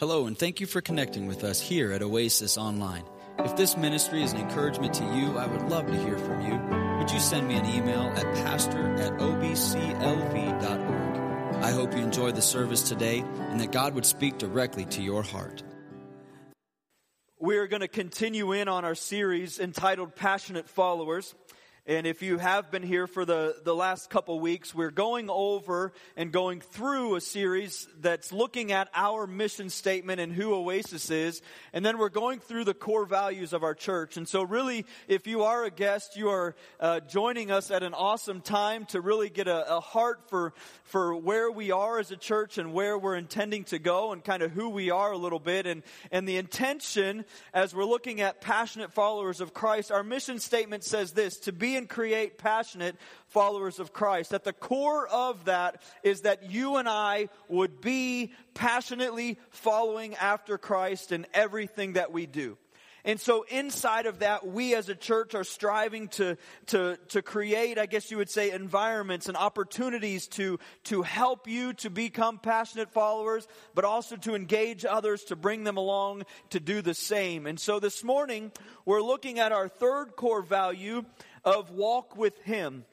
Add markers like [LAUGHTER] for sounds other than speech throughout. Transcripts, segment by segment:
Hello, and thank you for connecting with us here at Oasis Online. If this ministry is an encouragement to you, I would love to hear from you. Would you send me an email at pastor at obclv.org? I hope you enjoyed the service today and that God would speak directly to your heart. We are going to continue in on our series entitled Passionate Followers. And if you have been here for the, the last couple weeks, we're going over and going through a series that's looking at our mission statement and who Oasis is. And then we're going through the core values of our church. And so really, if you are a guest, you are uh, joining us at an awesome time to really get a, a heart for, for where we are as a church and where we're intending to go and kind of who we are a little bit. And, and the intention as we're looking at passionate followers of Christ, our mission statement says this, to be and create passionate followers of Christ. At the core of that is that you and I would be passionately following after Christ in everything that we do. And so inside of that, we as a church are striving to, to, to create, I guess you would say, environments and opportunities to, to help you to become passionate followers, but also to engage others to bring them along to do the same. And so this morning, we're looking at our third core value, of walk with Him.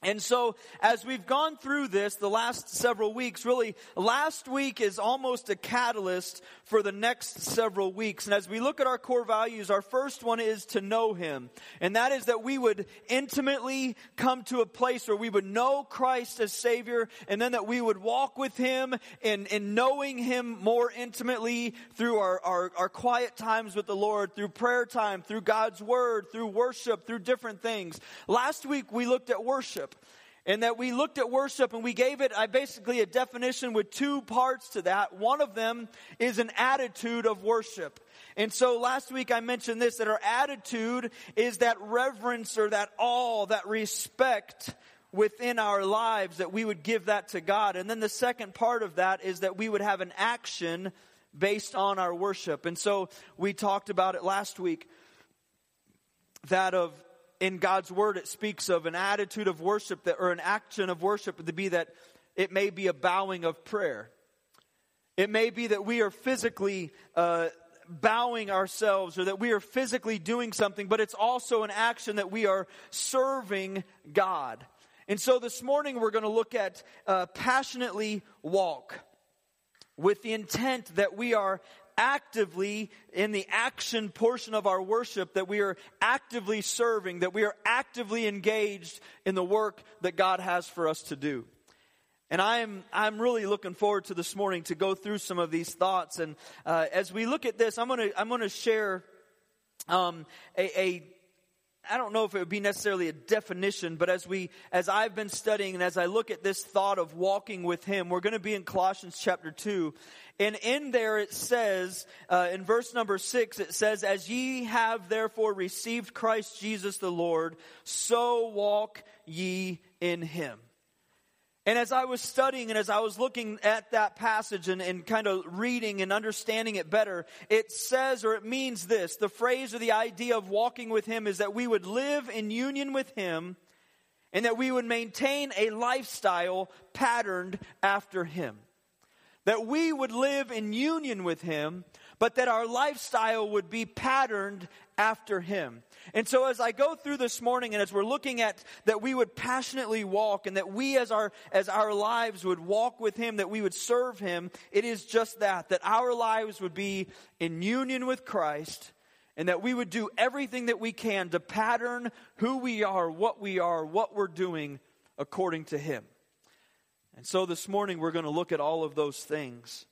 And so, as we've gone through this the last several weeks, really, last week is almost a catalyst for the next several weeks. And as we look at our core values, our first one is to know Him. And that is that we would intimately come to a place where we would know Christ as Savior, and then that we would walk with Him in, in knowing Him more intimately through our, our, our quiet times with the Lord, through prayer time, through God's Word, through worship, through different things. Last week, we looked at worship worship. And that we looked at worship and we gave it I basically a definition with two parts to that. One of them is an attitude of worship. And so last week I mentioned this that our attitude is that reverence or that awe, that respect within our lives, that we would give that to God. And then the second part of that is that we would have an action based on our worship. And so we talked about it last week that of in God's word, it speaks of an attitude of worship that, or an action of worship to be that it may be a bowing of prayer. It may be that we are physically uh, bowing ourselves or that we are physically doing something, but it's also an action that we are serving God. And so this morning we're going to look at uh, passionately walk with the intent that we are actively in the action portion of our worship that we are actively serving, that we are actively engaged in the work that God has for us to do. And I am, I'm really looking forward to this morning to go through some of these thoughts. And uh, as we look at this, I'm going to I'm to share um, a, a I don't know if it would be necessarily a definition, but as we, as I've been studying and as I look at this thought of walking with Him, we're going to be in Colossians chapter 2. And in there it says, uh, in verse number 6, it says, As ye have therefore received Christ Jesus the Lord, so walk ye in Him. And as I was studying and as I was looking at that passage and, and, kind of reading and understanding it better, it says or it means this the phrase or the idea of walking with Him is that we would live in union with Him and that we would maintain a lifestyle patterned after Him. That we would live in union with Him, but that our lifestyle would be patterned after Him. And so as I go through this morning and as we're looking at that we would passionately walk and that we as our, as our lives would walk with Him, that we would serve Him, it is just that, that our lives would be in union with Christ and that we would do everything that we can to pattern who we are, what we are, what we're doing according to Him. And so this morning we're going to look at all of those things.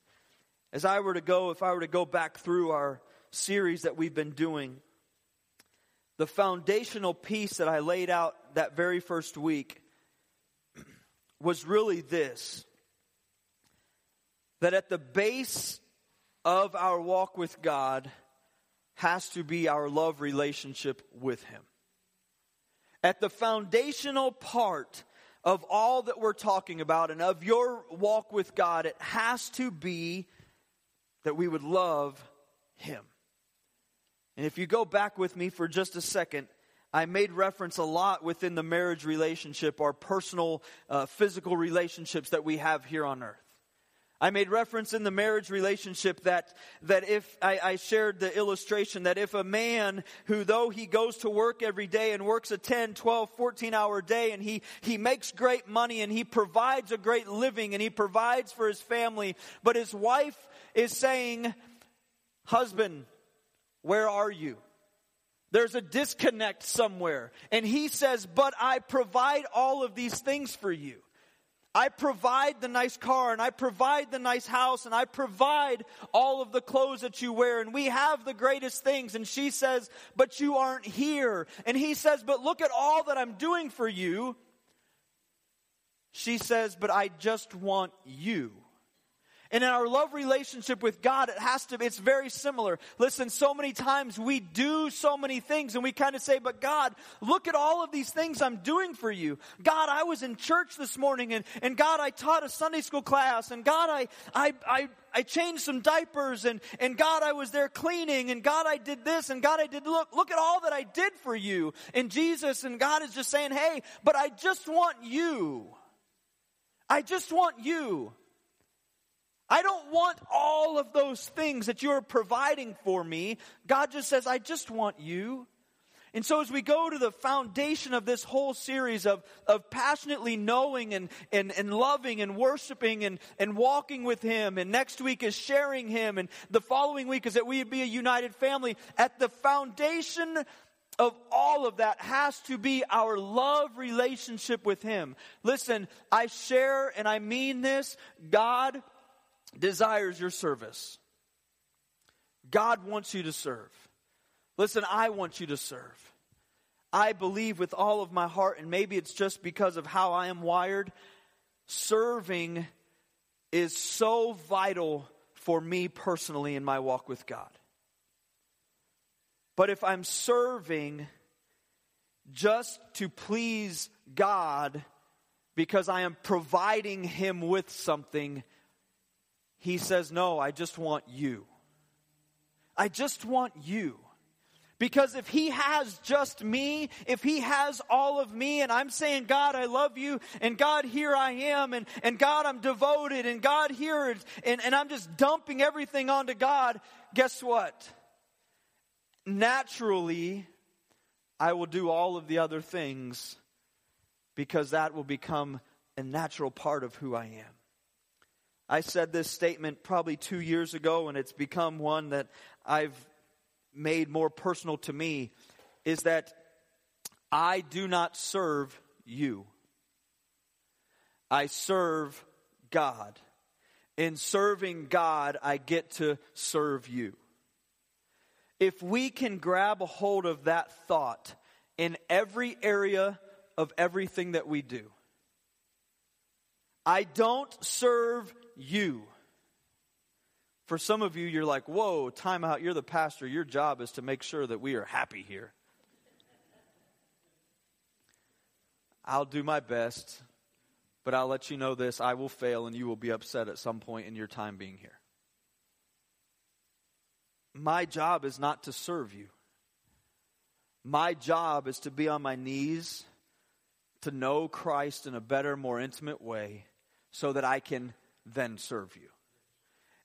As I were to go, if I were to go back through our series that we've been doing, the foundational piece that I laid out that very first week [CLEARS THROAT] was really this that at the base of our walk with God has to be our love relationship with Him. At the foundational part of all that we're talking about and of your walk with God, it has to be that we would love Him. And if you go back with me for just a second, I made reference a lot within the marriage relationship, our personal, uh, physical relationships that we have here on earth. I made reference in the marriage relationship that, that if I, I, shared the illustration that if a man who though he goes to work every day and works a 10, 12, 14 hour day and he, he makes great money and he provides a great living and he provides for his family, but his wife is saying, husband, where are you? There's a disconnect somewhere. And he says, but I provide all of these things for you. I provide the nice car and I provide the nice house and I provide all of the clothes that you wear and we have the greatest things. And she says, but you aren't here. And he says, but look at all that I'm doing for you. She says, but I just want you. And in our love relationship with God, it has to, it's very similar. Listen, so many times we do so many things and we kind of say, but God, look at all of these things I'm doing for you. God, I was in church this morning and, and God, I taught a Sunday school class and God, I, I, I, I changed some diapers and, and God, I was there cleaning and God, I did this and God, I did, look, look at all that I did for you. And Jesus and God is just saying, hey, but I just want you. I just want you. I don't want all of those things that you're providing for me. God just says, I just want you. And so as we go to the foundation of this whole series of, of passionately knowing and, and, and loving and worshiping and, and walking with Him, and next week is sharing Him, and the following week is that we be a united family, at the foundation of all of that has to be our love relationship with Him. Listen, I share and I mean this. God desires your service. God wants you to serve. Listen, I want you to serve. I believe with all of my heart, and maybe it's just because of how I am wired, serving is so vital for me personally in my walk with God. But if I'm serving just to please God because I am providing Him with something, he says, No, I just want you. I just want you. Because if he has just me, if he has all of me, and I'm saying, God, I love you, and God, here I am, and, and God, I'm devoted, and God, here, and, and I'm just dumping everything onto God, guess what? Naturally, I will do all of the other things because that will become a natural part of who I am. I said this statement probably two years ago, and it's become one that I've made more personal to me is that I do not serve you. I serve God. In serving God, I get to serve you. If we can grab a hold of that thought in every area of everything that we do, I don't serve you. For some of you, you're like, whoa, time out. You're the pastor. Your job is to make sure that we are happy here. I'll do my best, but I'll let you know this I will fail and you will be upset at some point in your time being here. My job is not to serve you. My job is to be on my knees, to know Christ in a better, more intimate way, so that I can then serve you.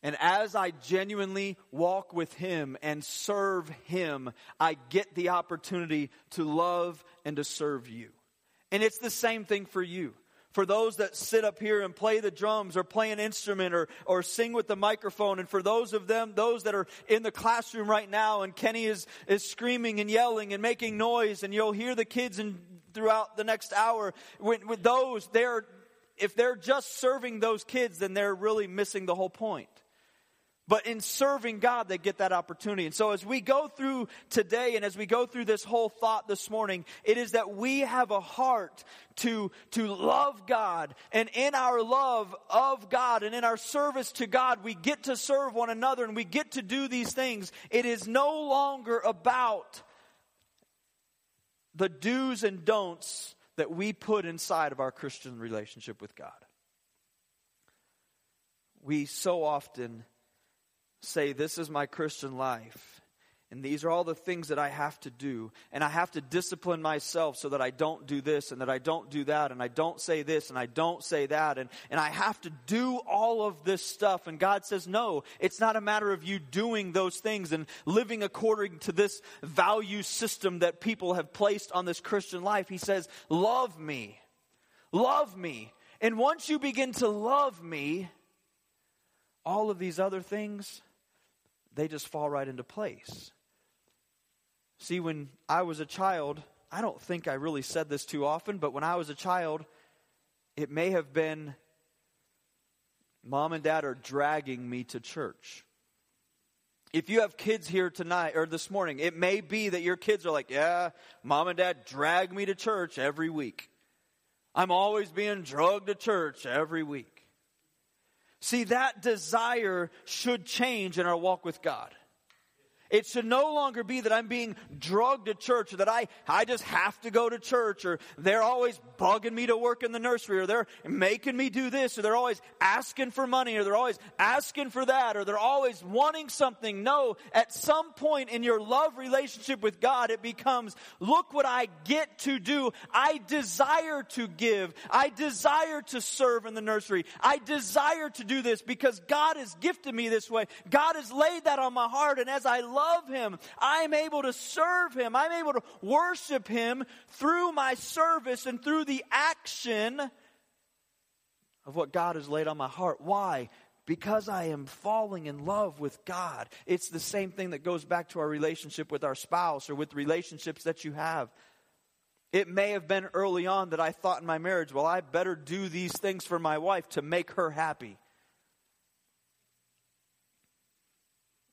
And as I genuinely walk with Him and serve Him, I get the opportunity to love and to serve you. And it's the same thing for you. For those that sit up here and play the drums or play an instrument or, or sing with the microphone, and for those of them, those that are in the classroom right now, and Kenny is, is screaming and yelling and making noise, and you'll hear the kids and throughout the next hour. With, with those, they're if they're just serving those kids, then they're really missing the whole point. But in serving God, they get that opportunity. And so as we go through today and as we go through this whole thought this morning, it is that we have a heart to, to love God. And in our love of God and in our service to God, we get to serve one another and we get to do these things. It is no longer about the do's and don'ts that we put inside of our Christian relationship with God. We so often say, This is my Christian life. And these are all the things that I have to do. And I have to discipline myself so that I don't do this and that I don't do that and I don't say this and I don't say that. And, and I have to do all of this stuff. And God says, no, it's not a matter of you doing those things and living according to this value system that people have placed on this Christian life. He says, love me. Love me. And once you begin to love me, all of these other things, they just fall right into place. See, when I was a child, I don't think I really said this too often, but when I was a child, it may have been mom and dad are dragging me to church. If you have kids here tonight or this morning, it may be that your kids are like, yeah, mom and dad drag me to church every week. I'm always being drugged to church every week. See, that desire should change in our walk with God. It should no longer be that I'm being drugged to church or that I, I just have to go to church or they're always bugging me to work in the nursery or they're making me do this or they're always asking for money or they're always asking for that or they're always wanting something. No, at some point in your love relationship with God, it becomes, look what I get to do. I desire to give. I desire to serve in the nursery. I desire to do this because God has gifted me this way. God has laid that on my heart and as I love love Him. I'm able to serve Him. I'm able to worship Him through my service and through the action of what God has laid on my heart. Why? Because I am falling in love with God. It's the same thing that goes back to our relationship with our spouse or with relationships that you have. It may have been early on that I thought in my marriage, well, I better do these things for my wife to make her happy.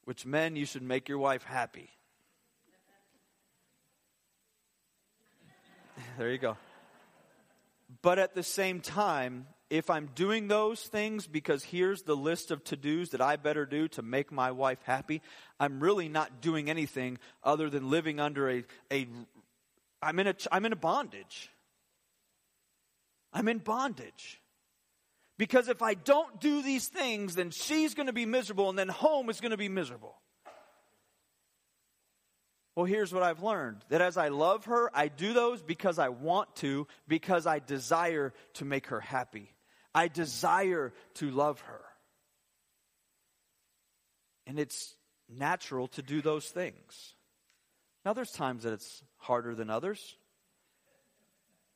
Which men, you should make your wife happy. [LAUGHS] there you go. But at the same time, if I'm doing those things because here's the list of to dos that I better do to make my wife happy, I'm really not doing anything other than living under a, a I'm in a, I'm in a bondage. I'm in bondage. Because if I don't do these things, then she's going to be miserable and then home is going to be miserable. Well, here's what I've learned that as I love her, I do those because I want to, because I desire to make her happy. I desire to love her. And it's natural to do those things. Now, there's times that it's harder than others.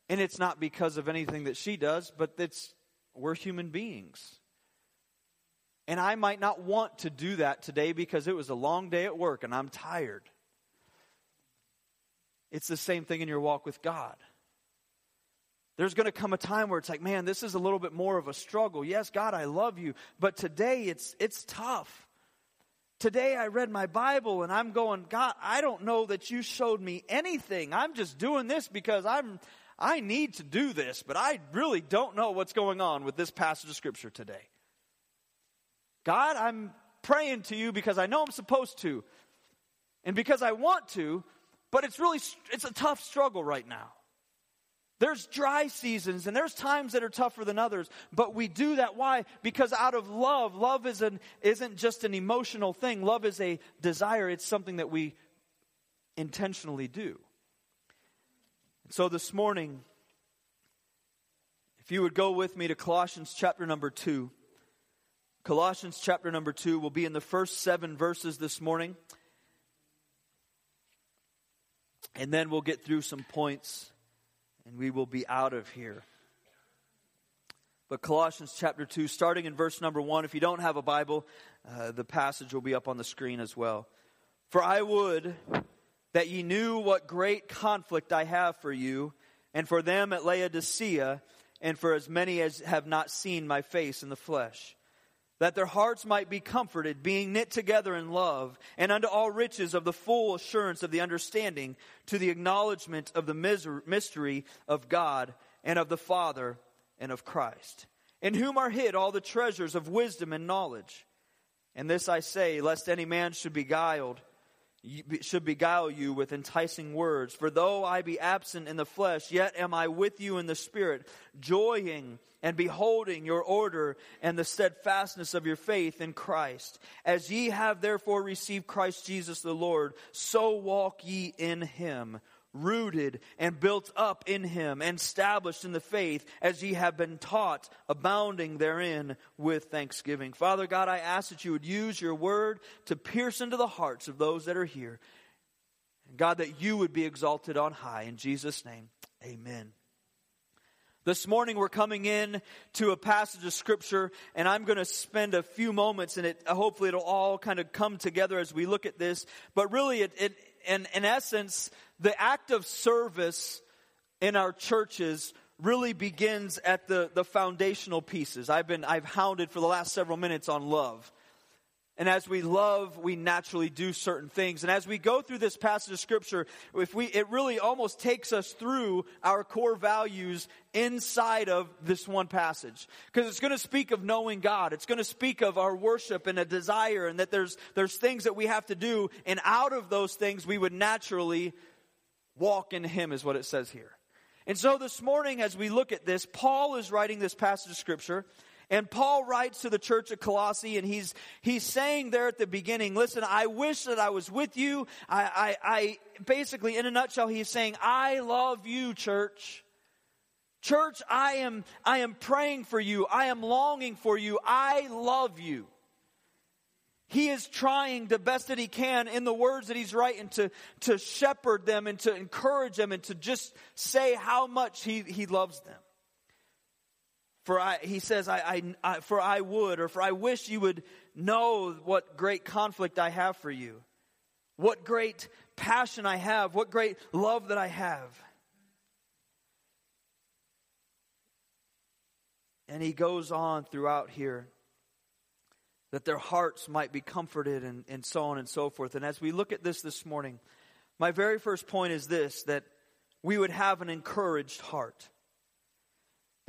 And it's not because of anything that she does, but it's we're human beings. And I might not want to do that today because it was a long day at work and I'm tired. It's the same thing in your walk with God. There's going to come a time where it's like, man, this is a little bit more of a struggle. Yes, God, I love you, but today it's it's tough. Today I read my Bible and I'm going, God, I don't know that you showed me anything. I'm just doing this because I'm I need to do this, but I really don't know what's going on with this passage of Scripture today. God, I'm praying to you because I know I'm supposed to and because I want to, but it's really it's a tough struggle right now. There's dry seasons and there's times that are tougher than others, but we do that why? Because out of love, love is an, isn't just an emotional thing. Love is a desire. It's something that we intentionally do. So this morning, if you would go with me to Colossians chapter number 2. Colossians chapter number 2 will be in the first seven verses this morning. And then we'll get through some points and we will be out of here. But Colossians chapter 2, starting in verse number 1, if you don't have a Bible, uh, the passage will be up on the screen as well. For I would that ye knew what great conflict I have for you, and for them at Laodicea, and for as many as have not seen my face in the flesh. That their hearts might be comforted, being knit together in love, and unto all riches of the full assurance of the understanding, to the acknowledgement of the mystery of God, and of the Father, and of Christ, in whom are hid all the treasures of wisdom and knowledge. And this I say, lest any man should be guiled should beguile you with enticing words. For though I be absent in the flesh, yet am I with you in the spirit, joying and beholding your order and the steadfastness of your faith in Christ. As ye have therefore received Christ Jesus the Lord, so walk ye in him rooted and built up in him and established in the faith as ye have been taught, abounding therein with thanksgiving. Father God, I ask that you would use your word to pierce into the hearts of those that are here. God, that you would be exalted on high. In Jesus' name, amen. This morning we're coming in to a passage of scripture and I'm going to spend a few moments and it, hopefully it'll all kind of come together as we look at this. But really it, it in, in essence, the act of service in our churches really begins at the, the foundational pieces. I've been, I've hounded for the last several minutes on love. And as we love, we naturally do certain things. And as we go through this passage of scripture, if we, it really almost takes us through our core values inside of this one passage. Because it's going to speak of knowing God. It's going to speak of our worship and a desire and that there's, there's things that we have to do. And out of those things, we would naturally walk in Him, is what it says here. And so this morning, as we look at this, Paul is writing this passage of Scripture. And Paul writes to the church at Colossae, and he's, he's saying there at the beginning, listen, I wish that I was with you. I, I, I basically, in a nutshell, he's saying, I love you, church. Church, I am, I am praying for you. I am longing for you. I love you he is trying the best that he can in the words that he's writing to, to shepherd them and to encourage them and to just say how much he, he loves them. For I, he says, I, I, I, for I would, or for I wish you would know what great conflict I have for you, what great passion I have, what great love that I have. And he goes on throughout here that their hearts might be comforted and, and so on and so forth. And as we look at this this morning, my very first point is this that we would have an encouraged heart.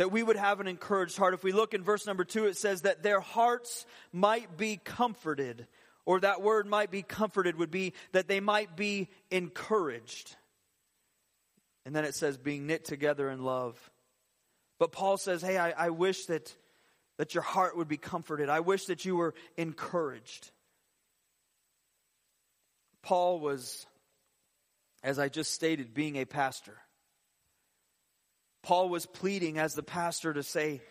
That we would have an encouraged heart. If we look in verse number two, it says that their hearts might be comforted, or that word might be comforted would be that they might be encouraged. And then it says being knit together in love. But Paul says, hey, I, I wish that that your heart would be comforted. I wish that you were encouraged. Paul was, as I just stated, being a pastor. Paul was pleading as the pastor to say,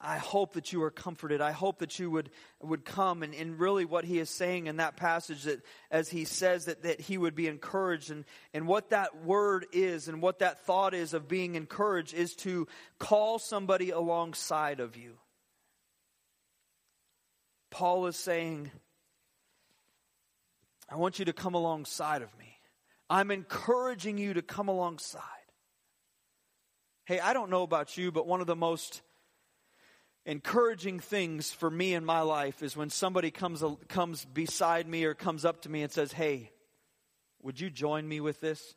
I hope that you are comforted. I hope that you would, would come. And, and really what he is saying in that passage that as he says that, that he would be encouraged and, and what that word is and what that thought is of being encouraged is to call somebody alongside of you. Paul is saying, I want you to come alongside of me. I'm encouraging you to come alongside. Hey, I don't know about you, but one of the most encouraging things for me in my life is when somebody comes, comes beside me or comes up to me and says, Hey, would you join me with this?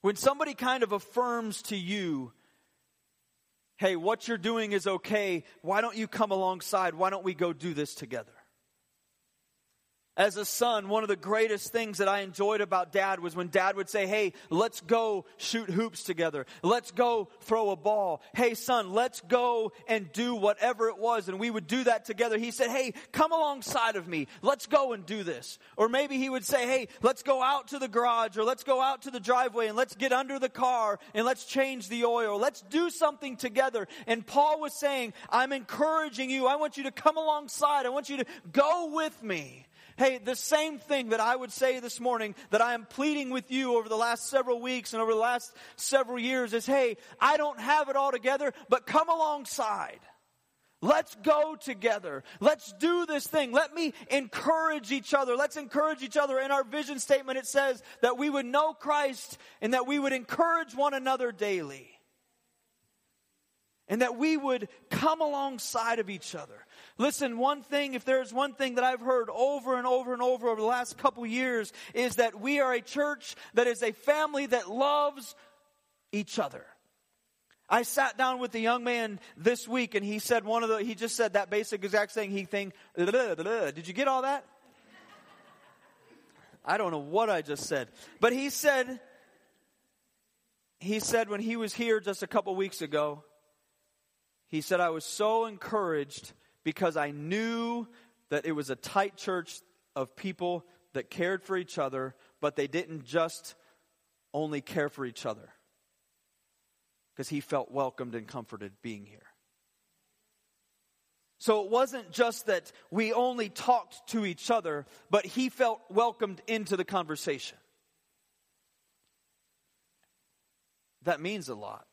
When somebody kind of affirms to you hey, what you're doing is okay. Why don't you come alongside? Why don't we go do this together? As a son, one of the greatest things that I enjoyed about dad was when dad would say, Hey, let's go shoot hoops together. Let's go throw a ball. Hey, son, let's go and do whatever it was. And we would do that together. He said, Hey, come alongside of me. Let's go and do this. Or maybe he would say, Hey, let's go out to the garage or let's go out to the driveway and let's get under the car and let's change the oil. Let's do something together. And Paul was saying, I'm encouraging you. I want you to come alongside. I want you to go with me. Hey, the same thing that I would say this morning that I am pleading with you over the last several weeks and over the last several years is, hey, I don't have it all together, but come alongside. Let's go together. Let's do this thing. Let me encourage each other. Let's encourage each other. In our vision statement, it says that we would know Christ and that we would encourage one another daily. And that we would come alongside of each other. Listen, one thing, if there's one thing that I've heard over and over and over over the last couple years is that we are a church that is a family that loves each other. I sat down with a young man this week and he said one of the, he just said that basic exact thing he thing, did you get all that? I don't know what I just said. But he said, he said when he was here just a couple weeks ago, he said, I was so encouraged because I knew that it was a tight church of people that cared for each other, but they didn't just only care for each other. Because he felt welcomed and comforted being here. So it wasn't just that we only talked to each other, but he felt welcomed into the conversation. That means a lot.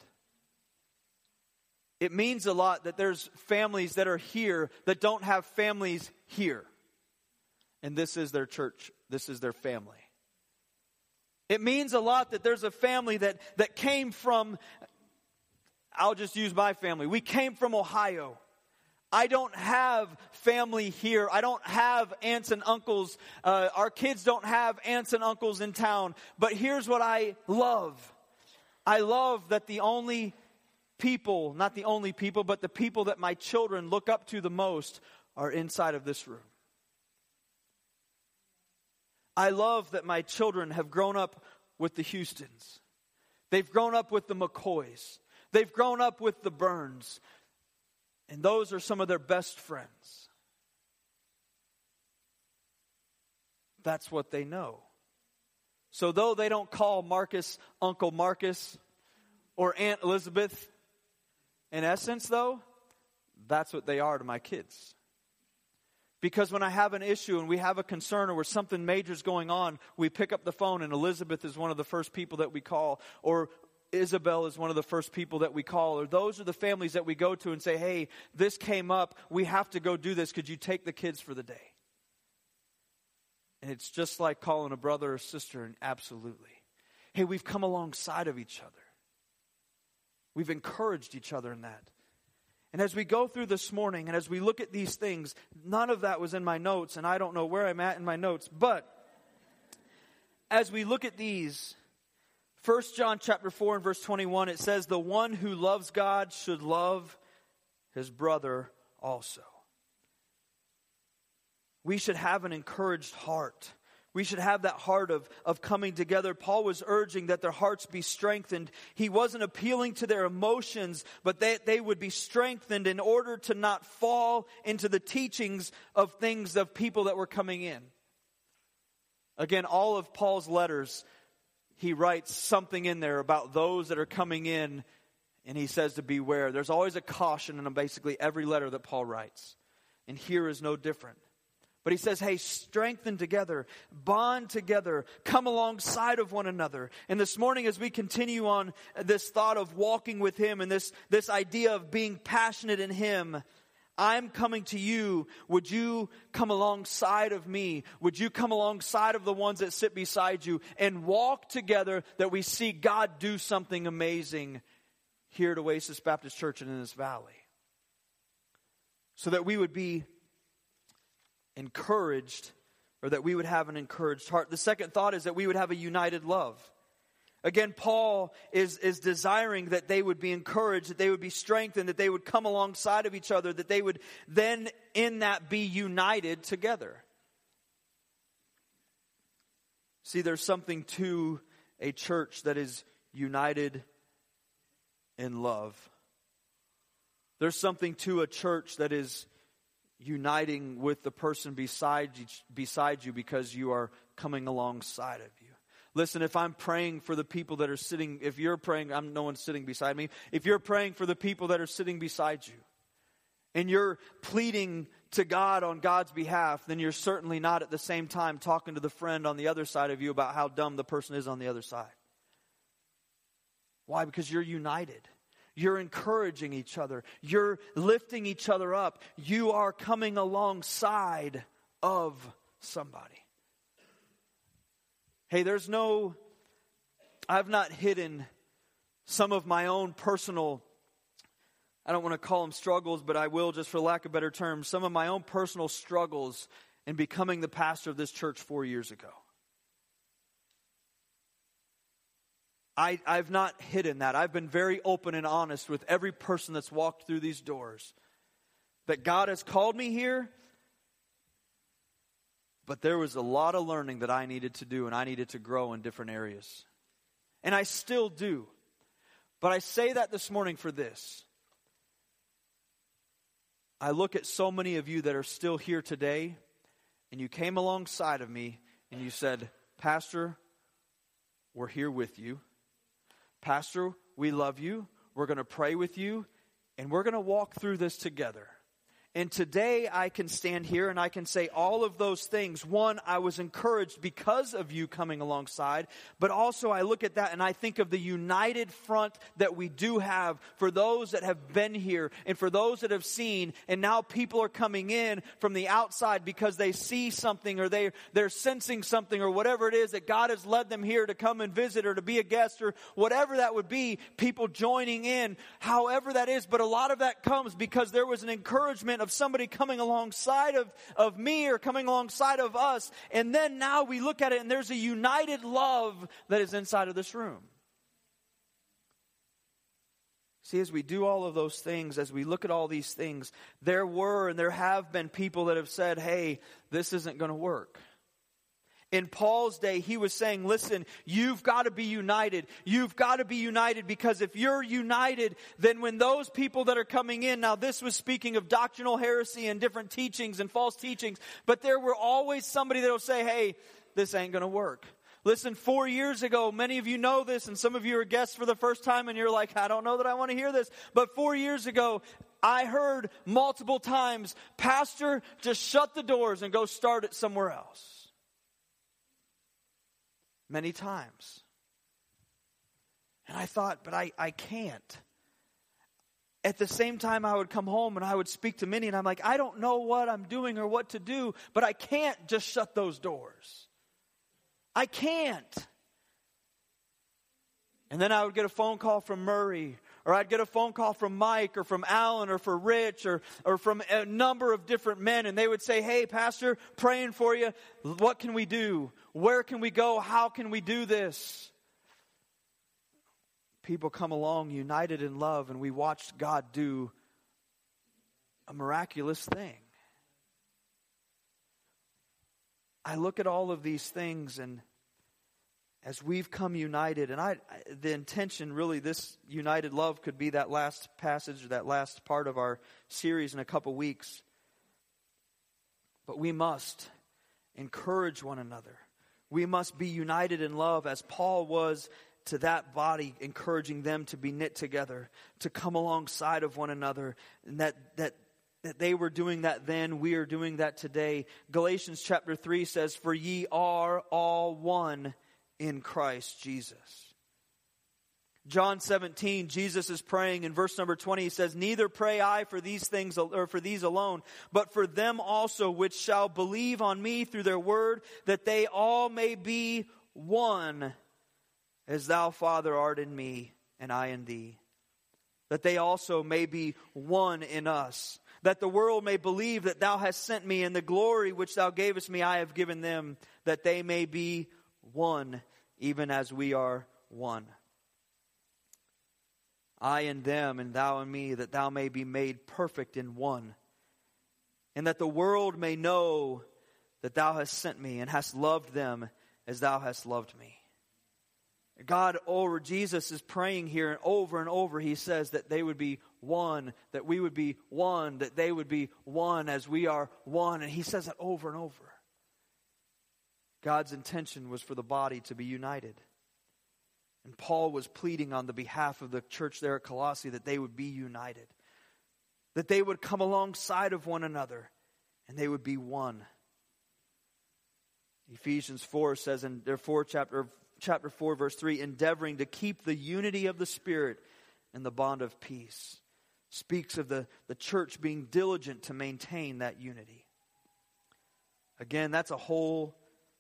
It means a lot that there's families that are here that don't have families here. And this is their church, this is their family. It means a lot that there's a family that, that came from, I'll just use my family. We came from Ohio. I don't have family here. I don't have aunts and uncles. Uh, our kids don't have aunts and uncles in town. But here's what I love I love that the only people, not the only people, but the people that my children look up to the most are inside of this room. I love that my children have grown up with the Houstons. They've grown up with the McCoys. They've grown up with the Burns. And those are some of their best friends. That's what they know. So, though they don't call Marcus Uncle Marcus or Aunt Elizabeth, in essence, though, that's what they are to my kids. Because when I have an issue and we have a concern or where something major is going on, we pick up the phone and Elizabeth is one of the first people that we call, or Isabel is one of the first people that we call, or those are the families that we go to and say, hey, this came up. We have to go do this. Could you take the kids for the day? And it's just like calling a brother or sister, and absolutely. Hey, we've come alongside of each other. We've encouraged each other in that. And as we go through this morning and as we look at these things, none of that was in my notes, and I don't know where I'm at in my notes, but as we look at these, 1 John chapter 4 and verse 21, it says, The one who loves God should love his brother also. We should have an encouraged heart. We should have that heart of, of coming together. Paul was urging that their hearts be strengthened. He wasn't appealing to their emotions, but that they would be strengthened in order to not fall into the teachings of things of people that were coming in. Again, all of Paul's letters, he writes something in there about those that are coming in, and he says to beware. There's always a caution in basically every letter that Paul writes. And here is no different. But he says, hey, strengthen together, bond together, come alongside of one another. And this morning, as we continue on this thought of walking with him and this, this idea of being passionate in him, I'm coming to you. Would you come alongside of me? Would you come alongside of the ones that sit beside you and walk together that we see God do something amazing here at Oasis Baptist Church and in this valley? So that we would be encouraged or that we would have an encouraged heart. The second thought is that we would have a united love. Again, Paul is, is desiring that they would be encouraged, that they would be strengthened, that they would come alongside of each other, that they would then in that be united together. See, there's something to a church that is united in love. There's something to a church that is uniting with the person beside you, beside you because you are coming alongside of you. Listen, if I'm praying for the people that are sitting, if you're praying, I'm no one sitting beside me. If you're praying for the people that are sitting beside you, and you're pleading to God on God's behalf, then you're certainly not at the same time talking to the friend on the other side of you about how dumb the person is on the other side. Why? Because you're united. You're encouraging each other. You're lifting each other up. You are coming alongside of somebody. Hey, there's no, I've not hidden some of my own personal, I don't want to call them struggles, but I will just for lack of better terms, some of my own personal struggles in becoming the pastor of this church four years ago. I, I've not hidden that. I've been very open and honest with every person that's walked through these doors. That God has called me here, But there was a lot of learning that I needed to do, and I needed to grow in different areas. And I still do. But I say that this morning for this. I look at so many of you that are still here today, and you came alongside of me and you said, Pastor, we're here with you. Pastor, we love you. We're going to pray with you, and we're going to walk through this together. And today I can stand here and I can say all of those things. One, I was encouraged because of you coming alongside, but also I look at that and I think of the united front that we do have for those that have been here and for those that have seen. And now people are coming in from the outside because they see something or they, they're sensing something or whatever it is that God has led them here to come and visit or to be a guest or whatever that would be. People joining in, however that is. But a lot of that comes because there was an encouragement of somebody coming alongside of, of me or coming alongside of us. And then now we look at it and there's a united love that is inside of this room. See, as we do all of those things, as we look at all these things, there were and there have been people that have said, hey, this isn't going to work. In Paul's day, he was saying, listen, you've got to be united. You've got to be united because if you're united, then when those people that are coming in, now this was speaking of doctrinal heresy and different teachings and false teachings, but there were always somebody that'll say, hey, this ain't going to work. Listen, four years ago, many of you know this, and some of you are guests for the first time, and you're like, I don't know that I want to hear this. But four years ago, I heard multiple times, Pastor, just shut the doors and go start it somewhere else many times. And I thought, but I, I can't. At the same time, I would come home and I would speak to many, and I'm like, I don't know what I'm doing or what to do, but I can't just shut those doors. I can't. And then I would get a phone call from Murray or I'd get a phone call from Mike or from Alan or for Rich or, or from a number of different men and they would say, Hey, Pastor, praying for you. What can we do? Where can we go? How can we do this? People come along united in love and we watched God do a miraculous thing. I look at all of these things and as we've come united, and I, the intention really, this united love could be that last passage, or that last part of our series in a couple weeks. But we must encourage one another. We must be united in love as Paul was to that body, encouraging them to be knit together, to come alongside of one another, and that, that, that they were doing that then, we are doing that today. Galatians chapter 3 says, For ye are all one in Christ Jesus. John 17, Jesus is praying in verse number 20. He says, Neither pray I for these things, or for these alone, but for them also which shall believe on me through their word, that they all may be one, as thou, Father, art in me, and I in thee. That they also may be one in us, that the world may believe that thou hast sent me, and the glory which thou gavest me I have given them, that they may be one, even as we are one. I and them, and thou and me, that thou may be made perfect in one, and that the world may know that thou hast sent me and hast loved them as thou hast loved me. God over Jesus is praying here and over and over he says that they would be one, that we would be one, that they would be one as we are one. And he says it over and over. God's intention was for the body to be united. And Paul was pleading on the behalf of the church there at Colossae that they would be united, that they would come alongside of one another, and they would be one. Ephesians 4 says in 4 chapter, chapter 4, verse 3, endeavoring to keep the unity of the Spirit and the bond of peace. Speaks of the, the church being diligent to maintain that unity. Again, that's a whole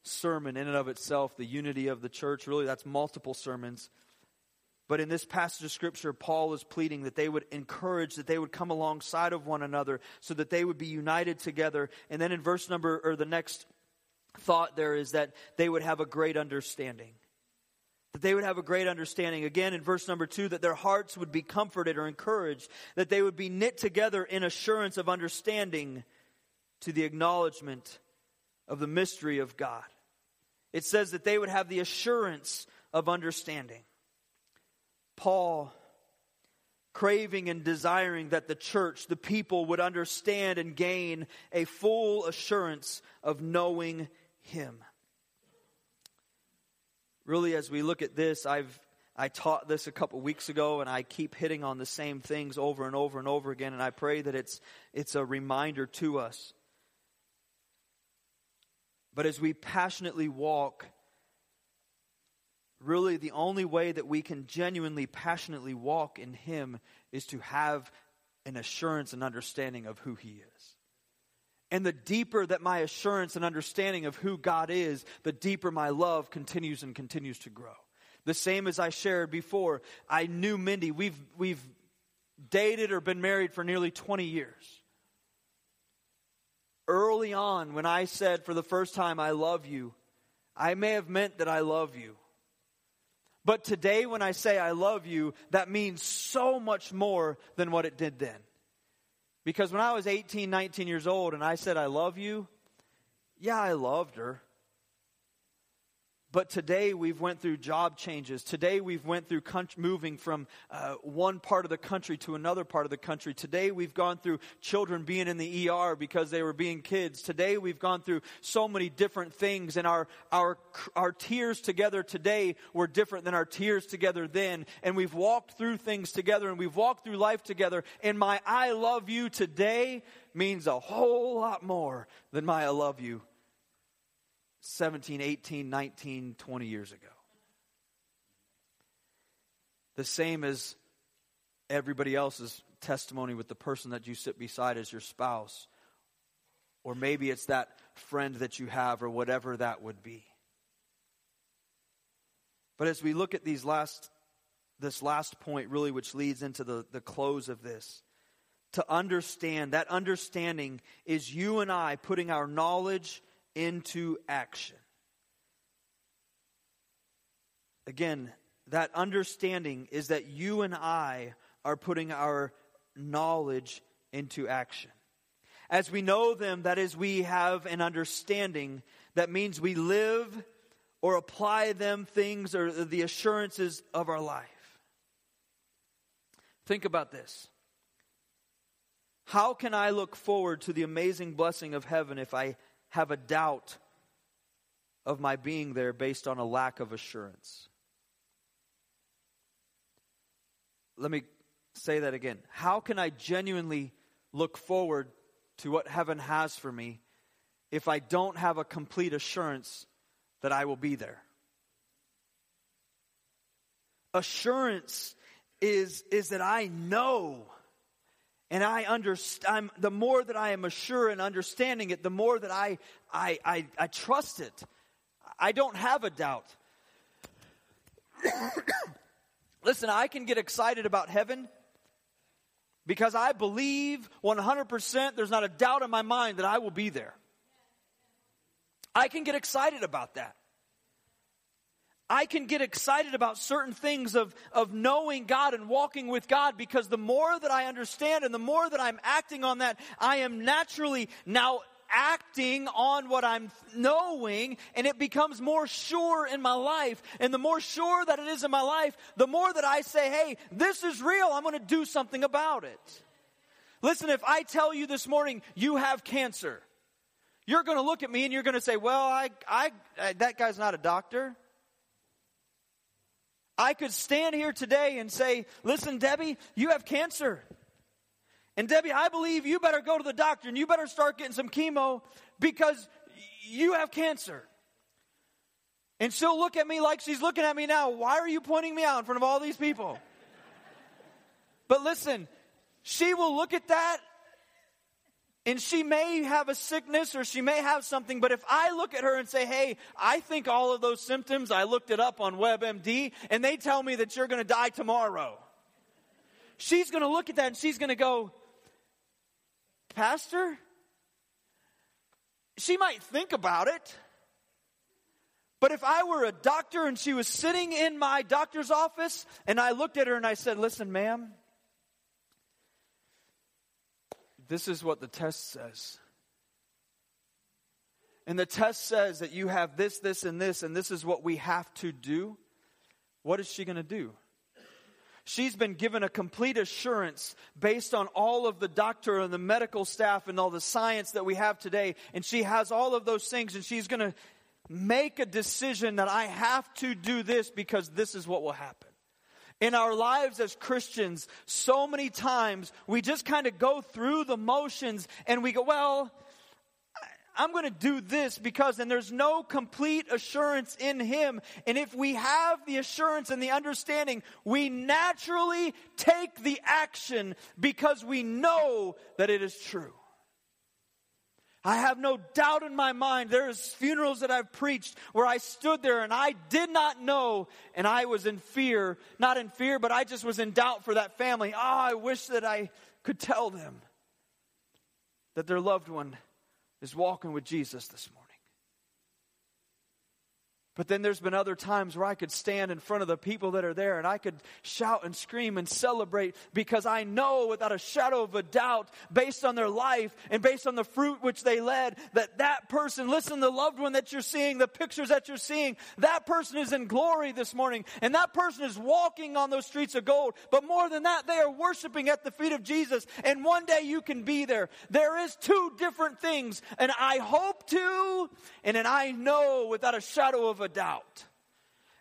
sermon in and of itself, the unity of the church. Really, that's multiple sermons. But in this passage of Scripture, Paul is pleading that they would encourage, that they would come alongside of one another so that they would be united together. And then in verse number, or the next thought there is that they would have a great understanding. That they would have a great understanding. Again, in verse number two, that their hearts would be comforted or encouraged, that they would be knit together in assurance of understanding to the acknowledgement of the mystery of God. It says that they would have the assurance of understanding. Paul craving and desiring that the church, the people, would understand and gain a full assurance of knowing Him. Really, as we look at this, I've I taught this a couple weeks ago, and I keep hitting on the same things over and over and over again, and I pray that it's it's a reminder to us. But as we passionately walk really the only way that we can genuinely, passionately walk in Him is to have an assurance and understanding of who He is. And the deeper that my assurance and understanding of who God is, the deeper my love continues and continues to grow. The same as I shared before, I knew Mindy. We've, we've dated or been married for nearly 20 years. Early on, when I said for the first time, I love you, I may have meant that I love you. But today, when I say I love you, that means so much more than what it did then. Because when I was 18, 19 years old and I said I love you, yeah, I loved her. But today we've went through job changes. Today we've went through country, moving from uh, one part of the country to another part of the country. Today we've gone through children being in the ER because they were being kids. Today we've gone through so many different things, and our our our tears together today were different than our tears together then. And we've walked through things together, and we've walked through life together. And my "I love you" today means a whole lot more than my "I love you" 17, 18, 19, 20 years ago. The same as everybody else's testimony with the person that you sit beside as your spouse. Or maybe it's that friend that you have, or whatever that would be. But as we look at these last, this last point, really, which leads into the, the close of this, to understand, that understanding is you and I putting our knowledge into action. Again, that understanding is that you and I are putting our knowledge into action. As we know them, that is, we have an understanding, that means we live or apply them things or the assurances of our life. Think about this. How can I look forward to the amazing blessing of heaven if I have a doubt of my being there based on a lack of assurance. Let me say that again. How can I genuinely look forward to what heaven has for me if I don't have a complete assurance that I will be there? Assurance is, is that I know and I understand, the more that I am assured and understanding it, the more that I, I, I, I trust it. I don't have a doubt. [COUGHS] Listen, I can get excited about heaven because I believe 100%, there's not a doubt in my mind that I will be there. I can get excited about that. I can get excited about certain things of, of knowing God and walking with God because the more that I understand and the more that I'm acting on that, I am naturally now acting on what I'm knowing and it becomes more sure in my life. And the more sure that it is in my life, the more that I say, hey, this is real. I'm going to do something about it. Listen, if I tell you this morning you have cancer, you're going to look at me and you're going to say, well, I, I, that guy's not a doctor. I could stand here today and say, listen, Debbie, you have cancer. And Debbie, I believe you better go to the doctor and you better start getting some chemo because you have cancer. And she'll look at me like she's looking at me now. Why are you pointing me out in front of all these people? but listen, she will look at that and she may have a sickness or she may have something, but if I look at her and say, hey, I think all of those symptoms, I looked it up on WebMD, and they tell me that you're going to die tomorrow, she's going to look at that and she's going to go, Pastor? She might think about it. But if I were a doctor and she was sitting in my doctor's office and I looked at her and I said, Listen, ma'am, this is what the test says. and the test says that you have this, this, and this, and this is what we have to do, what is she going to do? She's been given a complete assurance based on all of the doctor and the medical staff and all the science that we have today. And she has all of those things, and she's going to make a decision that I have to do this because this is what will happen. In our lives as Christians, so many times we just kind of go through the motions and we go, well, I'm going to do this because, and there's no complete assurance in Him. And if we have the assurance and the understanding, we naturally take the action because we know that it is true. I have no doubt in my mind. There's funerals that I've preached where I stood there and I did not know and I was in fear. Not in fear, but I just was in doubt for that family. Oh, I wish that I could tell them that their loved one is walking with Jesus this morning. But then there's been other times where I could stand in front of the people that are there and I could shout and scream and celebrate because I know without a shadow of a doubt, based on their life and based on the fruit which they led, that that person, listen, the loved one that you're seeing, the pictures that you're seeing, that person is in glory this morning and that person is walking on those streets of gold. But more than that, they are worshiping at the feet of Jesus and one day you can be there. There is two different things and I hope to and and I know without a shadow of a doubt.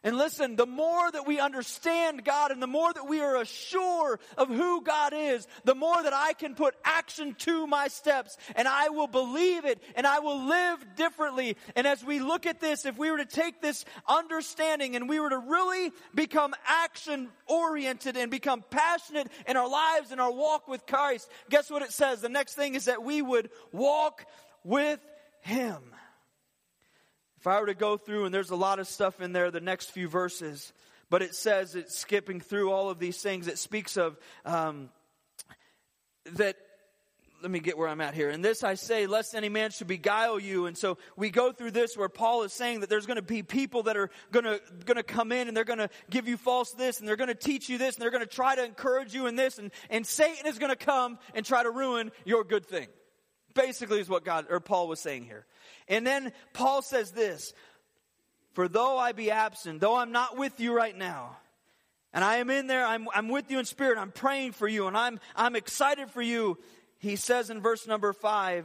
And listen, the more that we understand God and the more that we are assured of who God is, the more that I can put action to my steps and I will believe it and I will live differently. And as we look at this, if we were to take this understanding and we were to really become action oriented and become passionate in our lives and our walk with Christ, guess what it says? The next thing is that we would walk with Him. If I were to go through, and there's a lot of stuff in there, the next few verses, but it says it's skipping through all of these things. It speaks of um, that. Let me get where I'm at here. And this I say, lest any man should beguile you. And so we go through this where Paul is saying that there's going to be people that are going to going to come in and they're going to give you false this and they're going to teach you this and they're going to try to encourage you in this and and Satan is going to come and try to ruin your good thing. Basically, is what God or Paul was saying here. And then Paul says this For though I be absent, though I'm not with you right now, and I am in there, I'm, I'm with you in spirit, I'm praying for you, and I'm, I'm excited for you. He says in verse number five,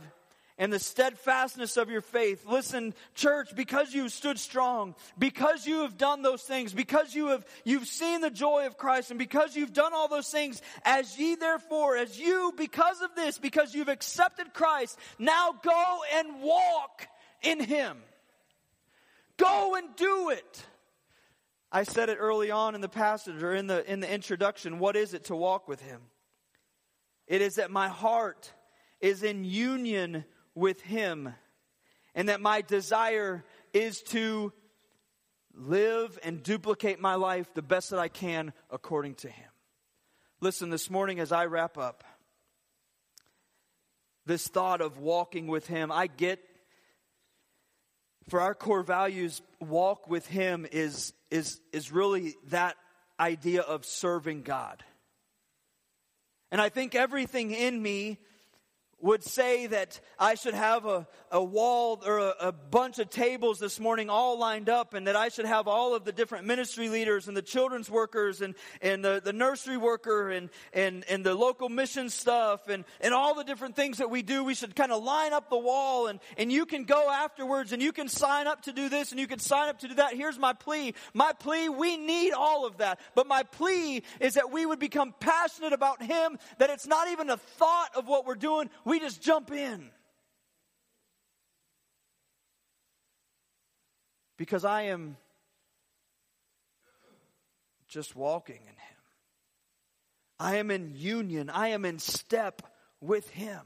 and the steadfastness of your faith. Listen, church, because you stood strong, because you have done those things, because you have, you've seen the joy of Christ, and because you've done all those things, as ye therefore, as you, because of this, because you've accepted Christ, now go and walk in Him. Go and do it. I said it early on in the passage or in the, in the introduction. What is it to walk with Him? It is that my heart is in union with Him, and that my desire is to live and duplicate my life the best that I can according to Him. Listen, this morning as I wrap up, this thought of walking with Him, I get for our core values, walk with Him is, is, is really that idea of serving God. And I think everything in me would say that I should have a, a wall or a, a, bunch of tables this morning all lined up and that I should have all of the different ministry leaders and the children's workers and, and the, the nursery worker and, and, and the local mission stuff and, and all the different things that we do. We should kind of line up the wall and, and you can go afterwards and you can sign up to do this and you can sign up to do that. Here's my plea. My plea, we need all of that. But my plea is that we would become passionate about Him, that it's not even a thought of what we're doing we just jump in. Because I am just walking in Him. I am in union, I am in step with Him.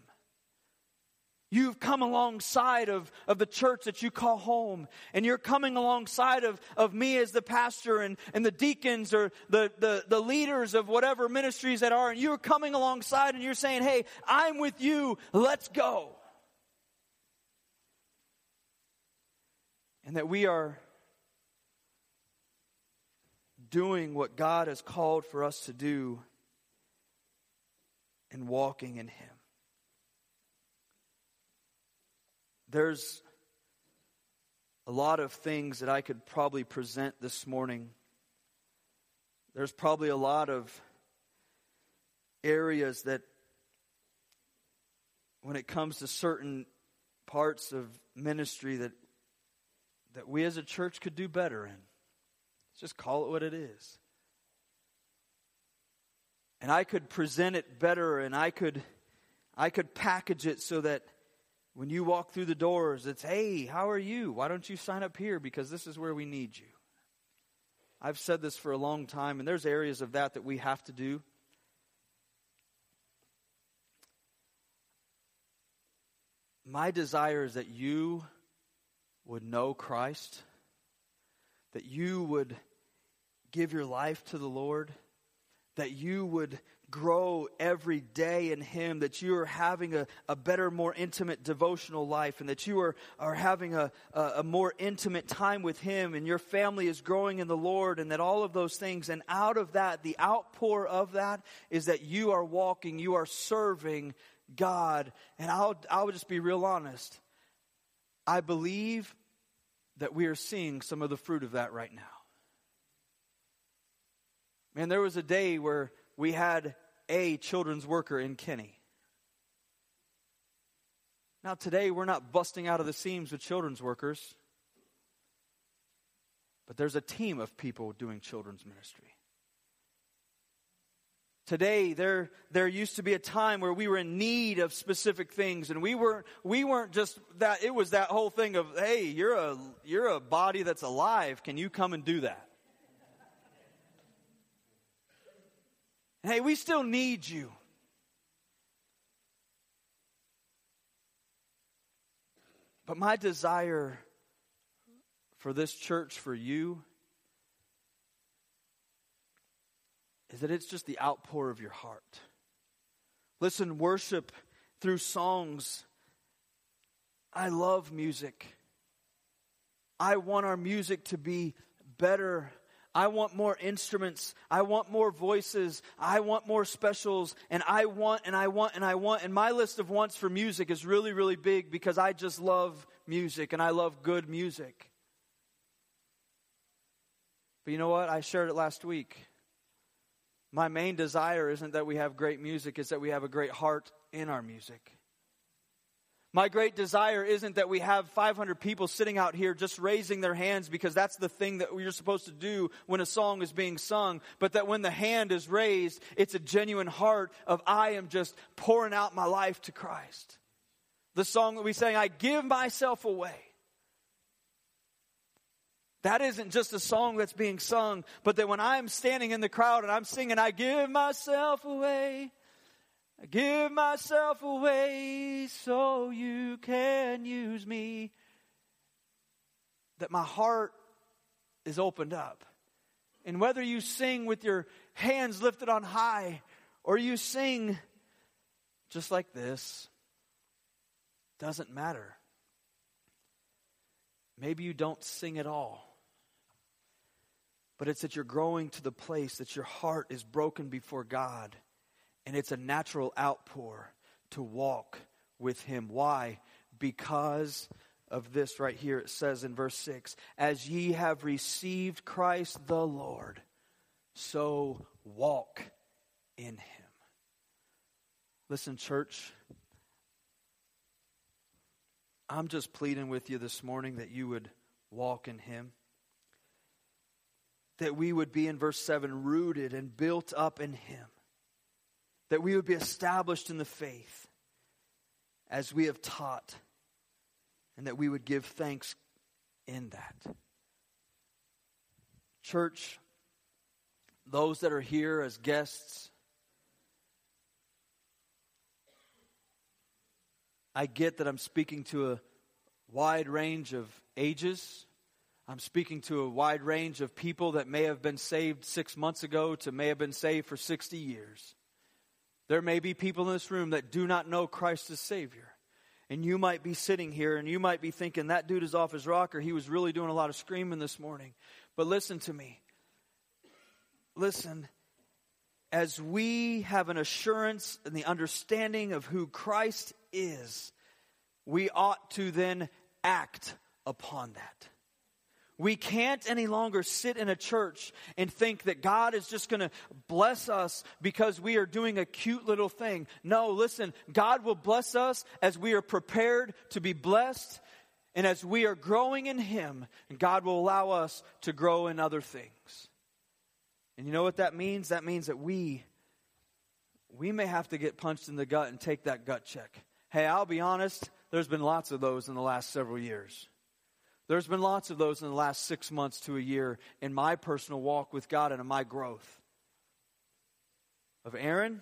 You've come alongside of, of the church that you call home, and you're coming alongside of, of me as the pastor and, and the deacons or the, the, the leaders of whatever ministries that are, and you're coming alongside and you're saying, Hey, I'm with you, let's go. And that we are doing what God has called for us to do and walking in Him. There's a lot of things that I could probably present this morning. There's probably a lot of areas that, when it comes to certain parts of ministry, that, that we as a church could do better in. Let's just call it what it is. And I could present it better and I could I could package it so that when you walk through the doors, it's, hey, how are you? Why don't you sign up here? Because this is where we need you. I've said this for a long time, and there's areas of that that we have to do. My desire is that you would know Christ, that you would give your life to the Lord, that you would grow every day in Him, that you are having a, a better, more intimate devotional life, and that you are, are having a, a, a more intimate time with Him, and your family is growing in the Lord, and that all of those things, and out of that, the outpour of that is that you are walking, you are serving God. And I'll, I'll just be real honest. I believe that we are seeing some of the fruit of that right now. Man, there was a day where we had a children's worker in Kenny. Now, today, we're not busting out of the seams with children's workers, but there's a team of people doing children's ministry. Today, there, there used to be a time where we were in need of specific things, and we weren't, we weren't just that, it was that whole thing of, hey, you're a, you're a body that's alive. Can you come and do that? Hey, we still need you. But my desire for this church, for you, is that it's just the outpour of your heart. Listen, worship through songs. I love music. I want our music to be better I want more instruments. I want more voices. I want more specials. And I want and I want and I want. And my list of wants for music is really, really big because I just love music and I love good music. But you know what? I shared it last week. My main desire isn't that we have great music, it's that we have a great heart in our music. My great desire isn't that we have 500 people sitting out here just raising their hands because that's the thing that we're supposed to do when a song is being sung, but that when the hand is raised, it's a genuine heart of I am just pouring out my life to Christ. The song that we sang, I give myself away. That isn't just a song that's being sung, but that when I'm standing in the crowd and I'm singing, I give myself away. I give myself away so you can use me. That my heart is opened up. And whether you sing with your hands lifted on high or you sing just like this, doesn't matter. Maybe you don't sing at all. But it's that you're growing to the place that your heart is broken before God and it's a natural outpour to walk with Him. Why? Because of this right here. It says in verse 6 As ye have received Christ the Lord, so walk in Him. Listen, church. I'm just pleading with you this morning that you would walk in Him. That we would be, in verse 7, rooted and built up in Him that we would be established in the faith as we have taught, and that we would give thanks in that. Church, those that are here as guests, I get that I'm speaking to a wide range of ages. I'm speaking to a wide range of people that may have been saved six months ago to may have been saved for 60 years. There may be people in this room that do not know Christ as Savior. And you might be sitting here and you might be thinking, that dude is off his rocker. He was really doing a lot of screaming this morning. But listen to me. Listen. As we have an assurance and the understanding of who Christ is, we ought to then act upon that. We can't any longer sit in a church and think that God is just going to bless us because we are doing a cute little thing. No, listen, God will bless us as we are prepared to be blessed and as we are growing in Him. And God will allow us to grow in other things. And you know what that means? That means that we we may have to get punched in the gut and take that gut check. Hey, I'll be honest, there's been lots of those in the last several years. There's been lots of those in the last six months to a year in my personal walk with God and in my growth. Of Aaron,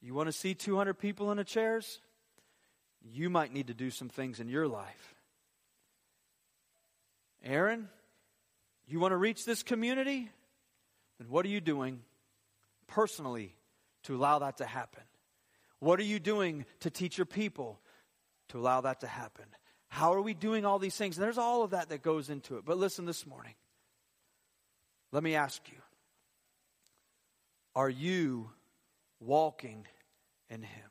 you want to see 200 people in the chairs? You might need to do some things in your life. Aaron, you want to reach this community? Then what are you doing personally to allow that to happen? What are you doing to teach your people to allow that to happen? How are we doing all these things? And there's all of that that goes into it. But listen this morning. Let me ask you Are you walking in Him?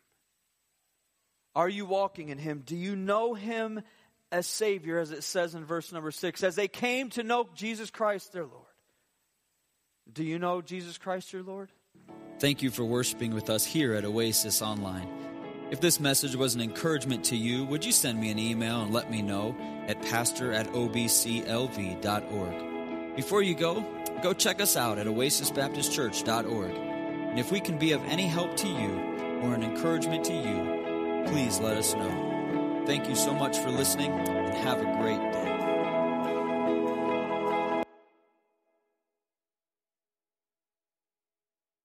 Are you walking in Him? Do you know Him as Savior, as it says in verse number six? As they came to know Jesus Christ their Lord. Do you know Jesus Christ your Lord? Thank you for worshiping with us here at Oasis Online. If this message was an encouragement to you, would you send me an email and let me know at pastor at obclv.org? Before you go, go check us out at oasisbaptistchurch.org. And if we can be of any help to you or an encouragement to you, please let us know. Thank you so much for listening and have a great day.